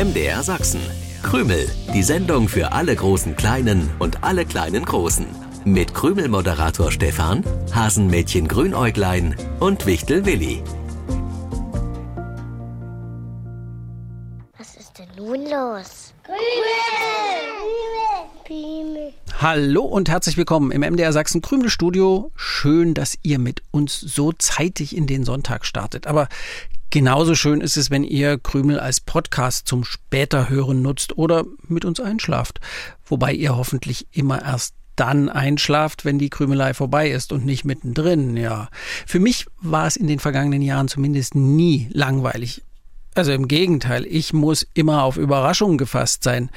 MDR Sachsen. Krümel, die Sendung für alle großen Kleinen und alle kleinen Großen. Mit Krümel-Moderator Stefan, Hasenmädchen Grünäuglein und Wichtel Willi. Was ist denn nun los? Hallo und herzlich willkommen im MDR Sachsen Krümel Studio. Schön, dass ihr mit uns so zeitig in den Sonntag startet. Aber genauso schön ist es, wenn ihr Krümel als Podcast zum später hören nutzt oder mit uns einschlaft. Wobei ihr hoffentlich immer erst dann einschlaft, wenn die Krümelei vorbei ist und nicht mittendrin, ja. Für mich war es in den vergangenen Jahren zumindest nie langweilig. Also im Gegenteil, ich muss immer auf Überraschungen gefasst sein.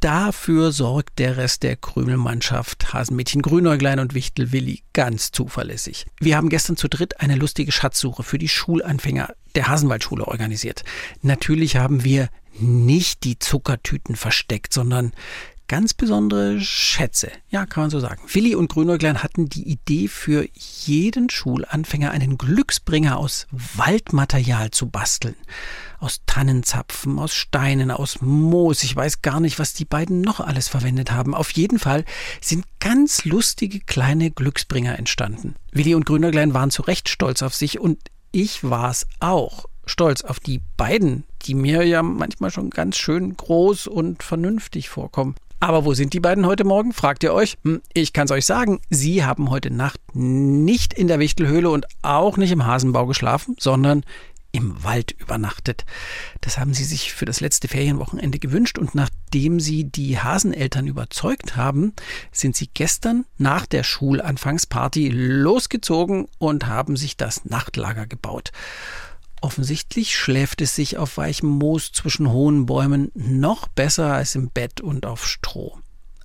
Dafür sorgt der Rest der Krümelmannschaft, Hasenmädchen Grünäuglein und Wichtel Willi, ganz zuverlässig. Wir haben gestern zu dritt eine lustige Schatzsuche für die Schulanfänger der Hasenwaldschule organisiert. Natürlich haben wir nicht die Zuckertüten versteckt, sondern ganz besondere Schätze. Ja, kann man so sagen. Willi und Grünäuglein hatten die Idee, für jeden Schulanfänger einen Glücksbringer aus Waldmaterial zu basteln. Aus Tannenzapfen, aus Steinen, aus Moos. Ich weiß gar nicht, was die beiden noch alles verwendet haben. Auf jeden Fall sind ganz lustige kleine Glücksbringer entstanden. Willi und Grünäuglein waren zu Recht stolz auf sich und ich war es auch stolz auf die beiden, die mir ja manchmal schon ganz schön groß und vernünftig vorkommen. Aber wo sind die beiden heute Morgen? Fragt ihr euch? Hm, ich kann es euch sagen, sie haben heute Nacht nicht in der Wichtelhöhle und auch nicht im Hasenbau geschlafen, sondern im Wald übernachtet. Das haben sie sich für das letzte Ferienwochenende gewünscht und nachdem sie die Haseneltern überzeugt haben, sind sie gestern nach der Schulanfangsparty losgezogen und haben sich das Nachtlager gebaut. Offensichtlich schläft es sich auf weichem Moos zwischen hohen Bäumen noch besser als im Bett und auf Stroh.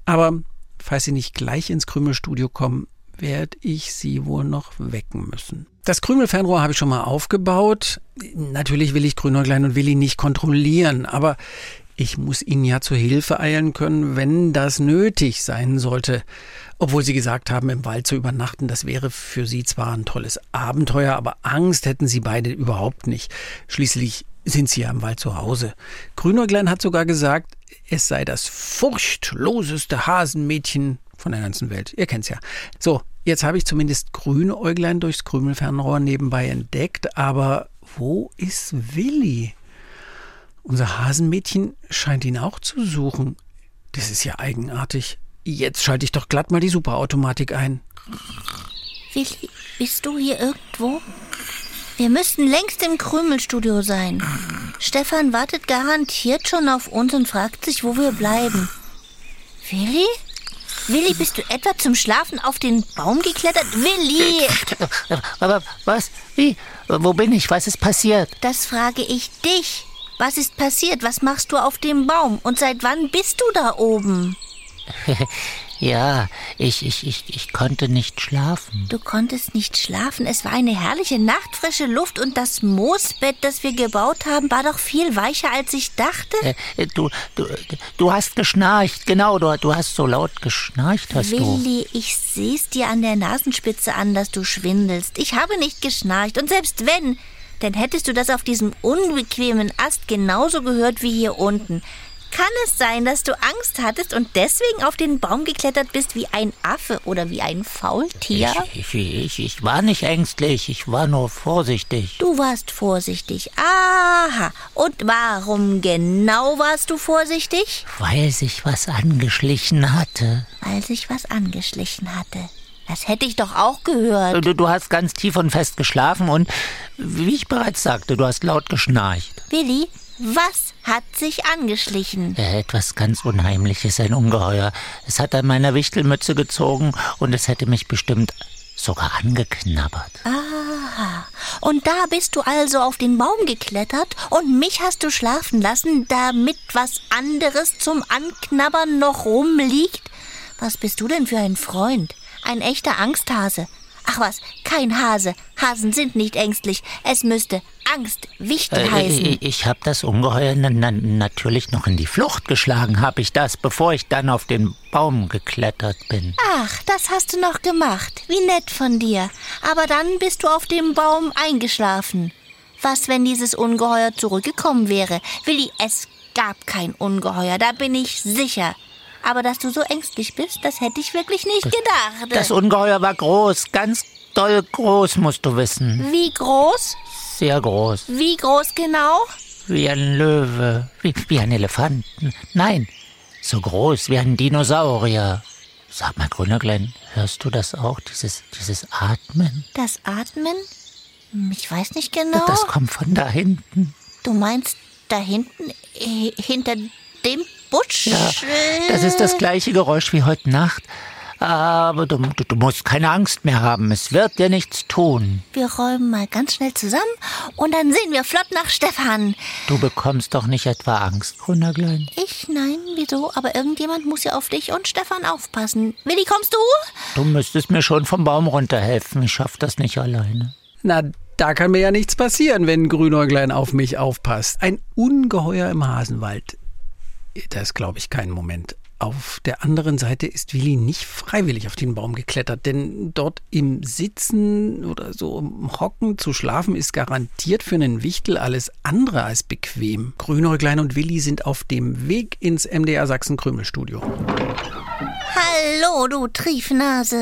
Aber falls Sie nicht gleich ins Krümelstudio kommen, werde ich Sie wohl noch wecken müssen. Das Krümelfernrohr habe ich schon mal aufgebaut. Natürlich will ich Grünäuglein und Willi nicht kontrollieren, aber ich muss Ihnen ja zur Hilfe eilen können, wenn das nötig sein sollte. Obwohl Sie gesagt haben, im Wald zu übernachten, das wäre für Sie zwar ein tolles Abenteuer, aber Angst hätten Sie beide überhaupt nicht. Schließlich sind Sie ja im Wald zu Hause. Grünäuglein hat sogar gesagt, es sei das furchtloseste Hasenmädchen von der ganzen Welt. Ihr kennt's ja. So, jetzt habe ich zumindest Grünäuglein durchs Krümelfernrohr nebenbei entdeckt, aber wo ist Willi? Unser Hasenmädchen scheint ihn auch zu suchen. Das ist ja eigenartig. Jetzt schalte ich doch glatt mal die Superautomatik ein. Willi, bist du hier irgendwo? Wir müssten längst im Krümelstudio sein. Stefan wartet garantiert schon auf uns und fragt sich, wo wir bleiben. Willi? Willi, bist du etwa zum Schlafen auf den Baum geklettert? Willi! Was? Wie? Wo bin ich? Was ist passiert? Das frage ich dich. Was ist passiert? Was machst du auf dem Baum? Und seit wann bist du da oben? ja, ich, ich, ich, ich konnte nicht schlafen. Du konntest nicht schlafen. Es war eine herrliche Nacht, frische Luft und das Moosbett, das wir gebaut haben, war doch viel weicher, als ich dachte. Äh, du, du, du hast geschnarcht, genau, du, du hast so laut geschnarcht, hast Willi, du. Willi, ich seh's dir an der Nasenspitze an, dass du schwindelst. Ich habe nicht geschnarcht und selbst wenn, dann hättest du das auf diesem unbequemen Ast genauso gehört wie hier unten. Kann es sein, dass du Angst hattest und deswegen auf den Baum geklettert bist wie ein Affe oder wie ein Faultier? Ich, ich, ich, ich war nicht ängstlich, ich war nur vorsichtig. Du warst vorsichtig. Aha. Und warum genau warst du vorsichtig? Weil sich was angeschlichen hatte. Weil sich was angeschlichen hatte. Das hätte ich doch auch gehört. Du, du hast ganz tief und fest geschlafen und, wie ich bereits sagte, du hast laut geschnarcht. Willi, was hat sich angeschlichen? Äh, etwas ganz Unheimliches, ein Ungeheuer. Es hat an meiner Wichtelmütze gezogen und es hätte mich bestimmt sogar angeknabbert. Aha. Und da bist du also auf den Baum geklettert und mich hast du schlafen lassen, damit was anderes zum Anknabbern noch rumliegt? Was bist du denn für ein Freund? Ein echter Angsthase. Ach was, kein Hase. Hasen sind nicht ängstlich. Es müsste Angstwichtel Äh, heißen. ich ich habe das Ungeheuer na, na, natürlich noch in die Flucht geschlagen, habe ich das, bevor ich dann auf den Baum geklettert bin. Ach, das hast du noch gemacht. Wie nett von dir. Aber dann bist du auf dem Baum eingeschlafen. Was, wenn dieses Ungeheuer zurückgekommen wäre? Willi, es gab kein Ungeheuer, da bin ich sicher. Aber dass du so ängstlich bist, das hätte ich wirklich nicht gedacht. Das Ungeheuer war groß, ganz doll groß, musst du wissen. Wie groß? Sehr groß. Wie groß genau? Wie ein Löwe, wie, wie ein Elefant. Nein, so groß wie ein Dinosaurier. Sag mal, Grüner Glenn, hörst du das auch, dieses, dieses Atmen? Das Atmen? Ich weiß nicht genau. Das kommt von da hinten. Du meinst da hinten, äh, hinter dem Busch? Ja, das ist das gleiche Geräusch wie heute Nacht. Aber du, du, du, musst keine Angst mehr haben. Es wird dir nichts tun. Wir räumen mal ganz schnell zusammen und dann sehen wir flott nach Stefan. Du bekommst doch nicht etwa Angst, Grünerglein. Ich? Nein, wieso? Aber irgendjemand muss ja auf dich und Stefan aufpassen. Willi, kommst du? Du müsstest mir schon vom Baum runterhelfen. Ich schaff das nicht alleine. Na, da kann mir ja nichts passieren, wenn Grünäuglein auf mich aufpasst. Ein Ungeheuer im Hasenwald. Das glaube ich keinen Moment. Auf der anderen Seite ist Willi nicht freiwillig auf den Baum geklettert, denn dort im Sitzen oder so im Hocken zu schlafen ist garantiert für einen Wichtel alles andere als bequem. Grünäuglein und Willi sind auf dem Weg ins MDR Sachsen Krümelstudio. Hallo, du Triefnase.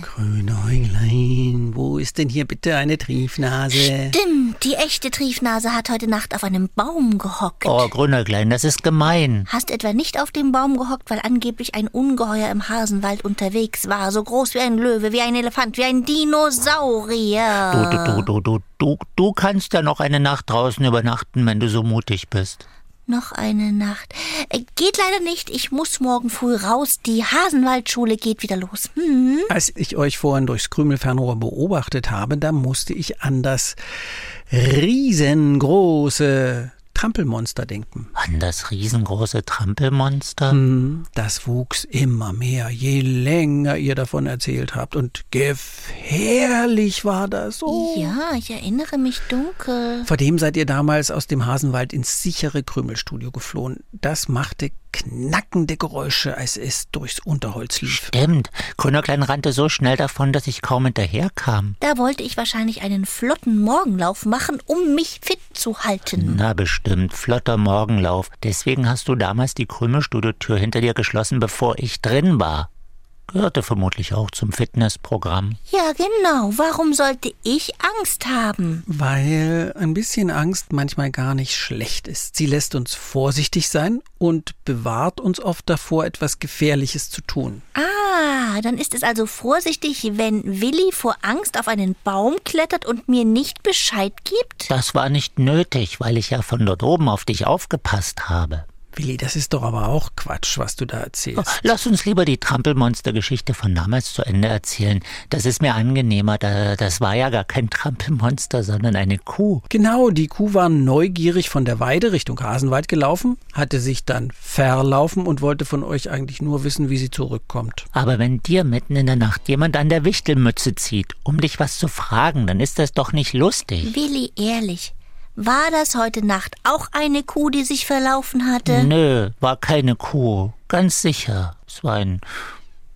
Grünäuglein, wo ist denn hier bitte eine Triefnase? Stimmt, die echte Triefnase hat heute Nacht auf einem Baum gehockt. Oh, Grünerglein, das ist gemein. Hast etwa nicht auf dem Baum gehockt, weil angeblich ein Ungeheuer im Hasenwald unterwegs war, so groß wie ein Löwe, wie ein Elefant, wie ein Dinosaurier. Du, du, du, du, du, du, du kannst ja noch eine Nacht draußen übernachten, wenn du so mutig bist. Noch eine Nacht. Äh, geht leider nicht. Ich muss morgen früh raus. Die Hasenwaldschule geht wieder los. Hm? Als ich euch vorhin durchs Krümelfernrohr beobachtet habe, da musste ich an das riesengroße Trampelmonster denken. An das riesengroße Trampelmonster? Hm, Das wuchs immer mehr, je länger ihr davon erzählt habt. Und gefährlich war das. Oh. Ja, ich erinnere mich dunkel. Vor dem seid ihr damals aus dem Hasenwald ins sichere Krümelstudio geflohen. Das machte knackende Geräusche, als es durchs Unterholz lief. Stimmt. Grünerklein rannte so schnell davon, dass ich kaum hinterherkam. Da wollte ich wahrscheinlich einen flotten Morgenlauf machen, um mich fit zu halten. Na bestimmt, flotter Morgenlauf. Deswegen hast du damals die Krümelstudiotür hinter dir geschlossen, bevor ich drin war. Gehörte vermutlich auch zum Fitnessprogramm. Ja, genau. Warum sollte ich Angst haben? Weil ein bisschen Angst manchmal gar nicht schlecht ist. Sie lässt uns vorsichtig sein und bewahrt uns oft davor, etwas Gefährliches zu tun. Ah, dann ist es also vorsichtig, wenn Willi vor Angst auf einen Baum klettert und mir nicht Bescheid gibt? Das war nicht nötig, weil ich ja von dort oben auf dich aufgepasst habe. Willi, das ist doch aber auch Quatsch, was du da erzählst. Lass uns lieber die Trampelmonster-Geschichte von damals zu Ende erzählen. Das ist mir angenehmer. Da, das war ja gar kein Trampelmonster, sondern eine Kuh. Genau, die Kuh war neugierig von der Weide Richtung Hasenwald gelaufen, hatte sich dann verlaufen und wollte von euch eigentlich nur wissen, wie sie zurückkommt. Aber wenn dir mitten in der Nacht jemand an der Wichtelmütze zieht, um dich was zu fragen, dann ist das doch nicht lustig. Willi, ehrlich, war das heute Nacht auch eine Kuh, die sich verlaufen hatte? Nö, war keine Kuh. Ganz sicher. Es war ein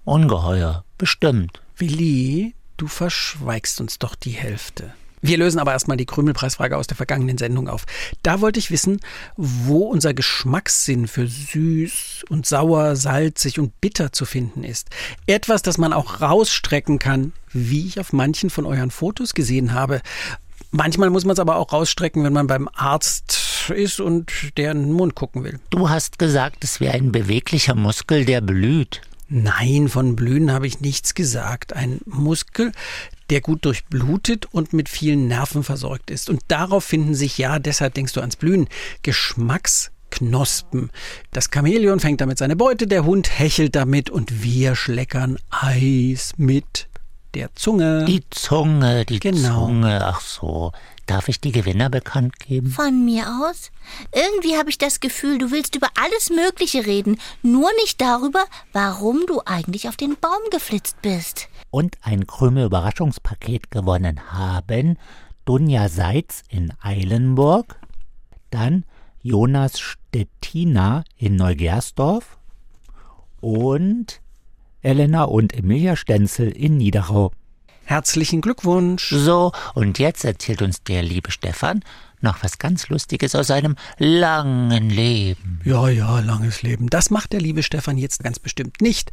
Ungeheuer. Bestimmt. Willi, du verschweigst uns doch die Hälfte. Wir lösen aber erstmal die Krümelpreisfrage aus der vergangenen Sendung auf. Da wollte ich wissen, wo unser Geschmackssinn für süß und sauer, salzig und bitter zu finden ist. Etwas, das man auch rausstrecken kann, wie ich auf manchen von euren Fotos gesehen habe. Manchmal muss man es aber auch rausstrecken, wenn man beim Arzt ist und der in den Mund gucken will. Du hast gesagt, es wäre ein beweglicher Muskel, der blüht. Nein, von Blühen habe ich nichts gesagt. Ein Muskel, der gut durchblutet und mit vielen Nerven versorgt ist. Und darauf finden sich, ja, deshalb denkst du ans Blühen, Geschmacksknospen. Das Chamäleon fängt damit seine Beute, der Hund hechelt damit und wir schleckern Eis mit der Zunge. Die Zunge, die Genau. Zunge. Ach so. Darf ich die Gewinner bekannt geben? Von mir aus? Irgendwie habe ich das Gefühl, du willst über alles Mögliche reden, nur nicht darüber, warum du eigentlich auf den Baum geflitzt bist. Und ein Krümel-Überraschungspaket gewonnen haben Dunja Seitz in Eilenburg, dann Jonas Stettina in Neugersdorf und Elena und Emilia Stenzel in Niederau. Herzlichen Glückwunsch. So, und jetzt erzählt uns der liebe Stefan noch was ganz Lustiges aus seinem langen Leben. Ja, ja, langes Leben. Das macht der liebe Stefan jetzt ganz bestimmt nicht.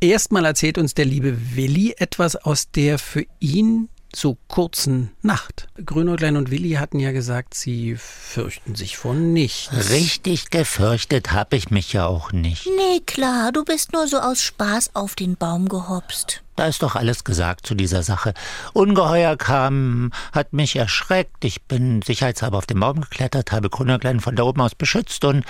Erstmal erzählt uns der liebe Willi etwas aus der für ihn so kurzen Nacht. Grünäuglein und Willi hatten ja gesagt, sie fürchten sich vor nichts. Richtig gefürchtet habe ich mich ja auch nicht. Nee, klar, du bist nur so aus Spaß auf den Baum gehopst. Da ist doch alles gesagt zu dieser Sache. Ungeheuer kam, hat mich erschreckt. Ich bin sicherheitshalber auf den Baum geklettert, habe Grünäuglein von da oben aus beschützt und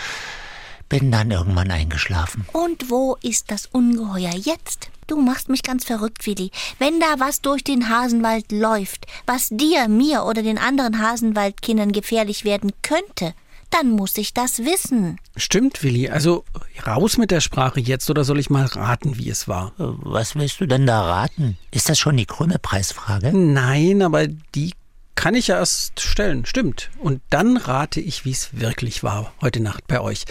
bin dann irgendwann eingeschlafen. Und wo ist das Ungeheuer jetzt? Du machst mich ganz verrückt, Willi. Wenn da was durch den Hasenwald läuft, was dir, mir oder den anderen Hasenwaldkindern gefährlich werden könnte, dann muss ich das wissen. Stimmt, Willi. Also raus mit der Sprache jetzt oder soll ich mal raten, wie es war? Was willst du denn da raten? Ist das schon die Krümelpreisfrage? Nein, aber die kann ich ja erst stellen. Stimmt. Und dann rate ich, wie es wirklich war heute Nacht bei euch.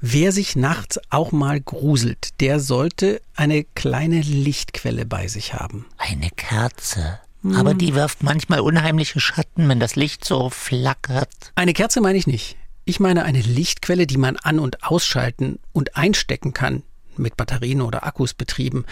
Wer sich nachts auch mal gruselt, der sollte eine kleine Lichtquelle bei sich haben. Eine Kerze. Aber die wirft manchmal unheimliche Schatten, wenn das Licht so flackert. Eine Kerze meine ich nicht. Ich meine eine Lichtquelle, die man an- und ausschalten und einstecken kann, mit Batterien oder Akkus betrieben.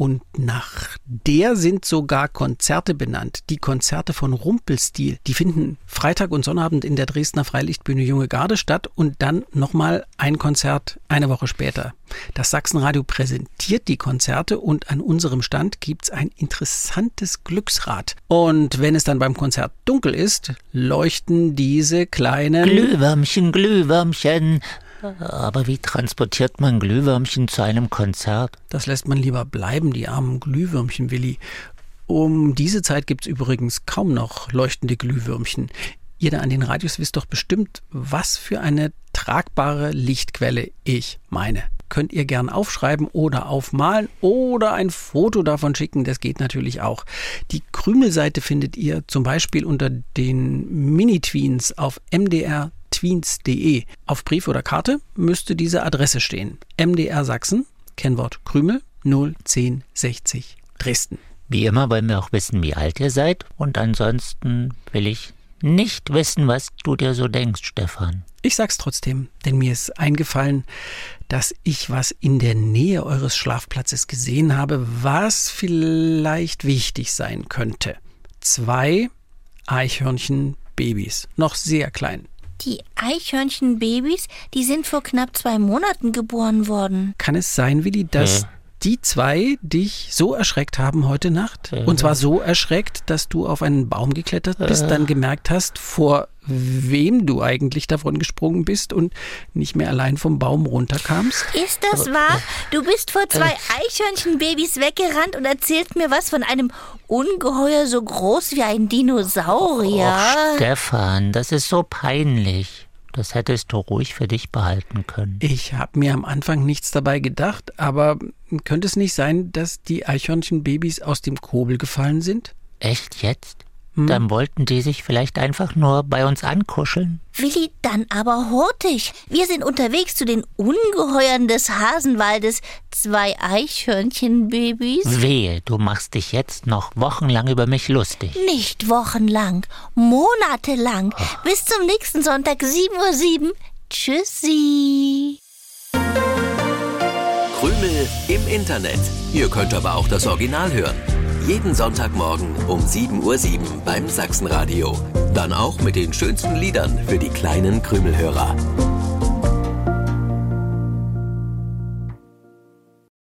Und nach der sind sogar Konzerte benannt. Die Konzerte von Rumpelstil. Die finden Freitag und Sonnabend in der Dresdner Freilichtbühne Junge Garde statt und dann nochmal ein Konzert eine Woche später. Das Sachsenradio präsentiert die Konzerte und an unserem Stand gibt's ein interessantes Glücksrad. Und wenn es dann beim Konzert dunkel ist, leuchten diese kleinen Glühwürmchen, Glühwürmchen. Aber wie transportiert man Glühwürmchen zu einem Konzert? Das lässt man lieber bleiben, die armen Glühwürmchen, Willi. Um diese Zeit gibt's übrigens kaum noch leuchtende Glühwürmchen. Ihr da an den Radios wisst doch bestimmt, was für eine tragbare Lichtquelle ich meine. Könnt ihr gern aufschreiben oder aufmalen oder ein Foto davon schicken, das geht natürlich auch. Die Krümelseite findet ihr zum Beispiel unter den Mini-Tweens auf mdrtweens.de. Auf Brief oder Karte müsste diese Adresse stehen. MDR Sachsen, Kennwort Krümel 01060 Dresden. Wie immer wollen wir auch wissen, wie alt ihr seid. Und ansonsten will ich nicht wissen, was du dir so denkst, Stefan. Ich sag's trotzdem, denn mir ist eingefallen, dass ich was in der Nähe eures Schlafplatzes gesehen habe, was vielleicht wichtig sein könnte. Zwei Eichhörnchenbabys, noch sehr klein. Die Eichhörnchenbabys, die sind vor knapp zwei Monaten geboren worden. Kann es sein, Willi, dass Ja. Die zwei dich so erschreckt haben heute Nacht? Und zwar so erschreckt, dass du auf einen Baum geklettert bist, dann gemerkt hast, vor wem du eigentlich davon gesprungen bist und nicht mehr allein vom Baum runterkamst? Ist das wahr? Du bist vor zwei Eichhörnchenbabys weggerannt und erzählst mir was von einem Ungeheuer so groß wie ein Dinosaurier. Och, Stefan, das ist so peinlich. Das hättest du ruhig für dich behalten können. Ich habe mir am Anfang nichts dabei gedacht, aber könnte es nicht sein, dass die Eichhörnchenbabys aus dem Kobel gefallen sind? Echt jetzt? Dann wollten die sich vielleicht einfach nur bei uns ankuscheln. Willi, dann aber hurtig. Wir sind unterwegs zu den Ungeheuern des Hasenwaldes. Zwei Eichhörnchenbabys. Wehe, du machst dich jetzt noch wochenlang über mich lustig. Nicht wochenlang, monatelang. Bis zum nächsten Sonntag, 7.07 Uhr. Tschüssi. Krümel im Internet. Ihr könnt aber auch das Original hören. Jeden Sonntagmorgen um 7.07 Uhr beim Sachsenradio. Dann auch mit den schönsten Liedern für die kleinen Krümelhörer.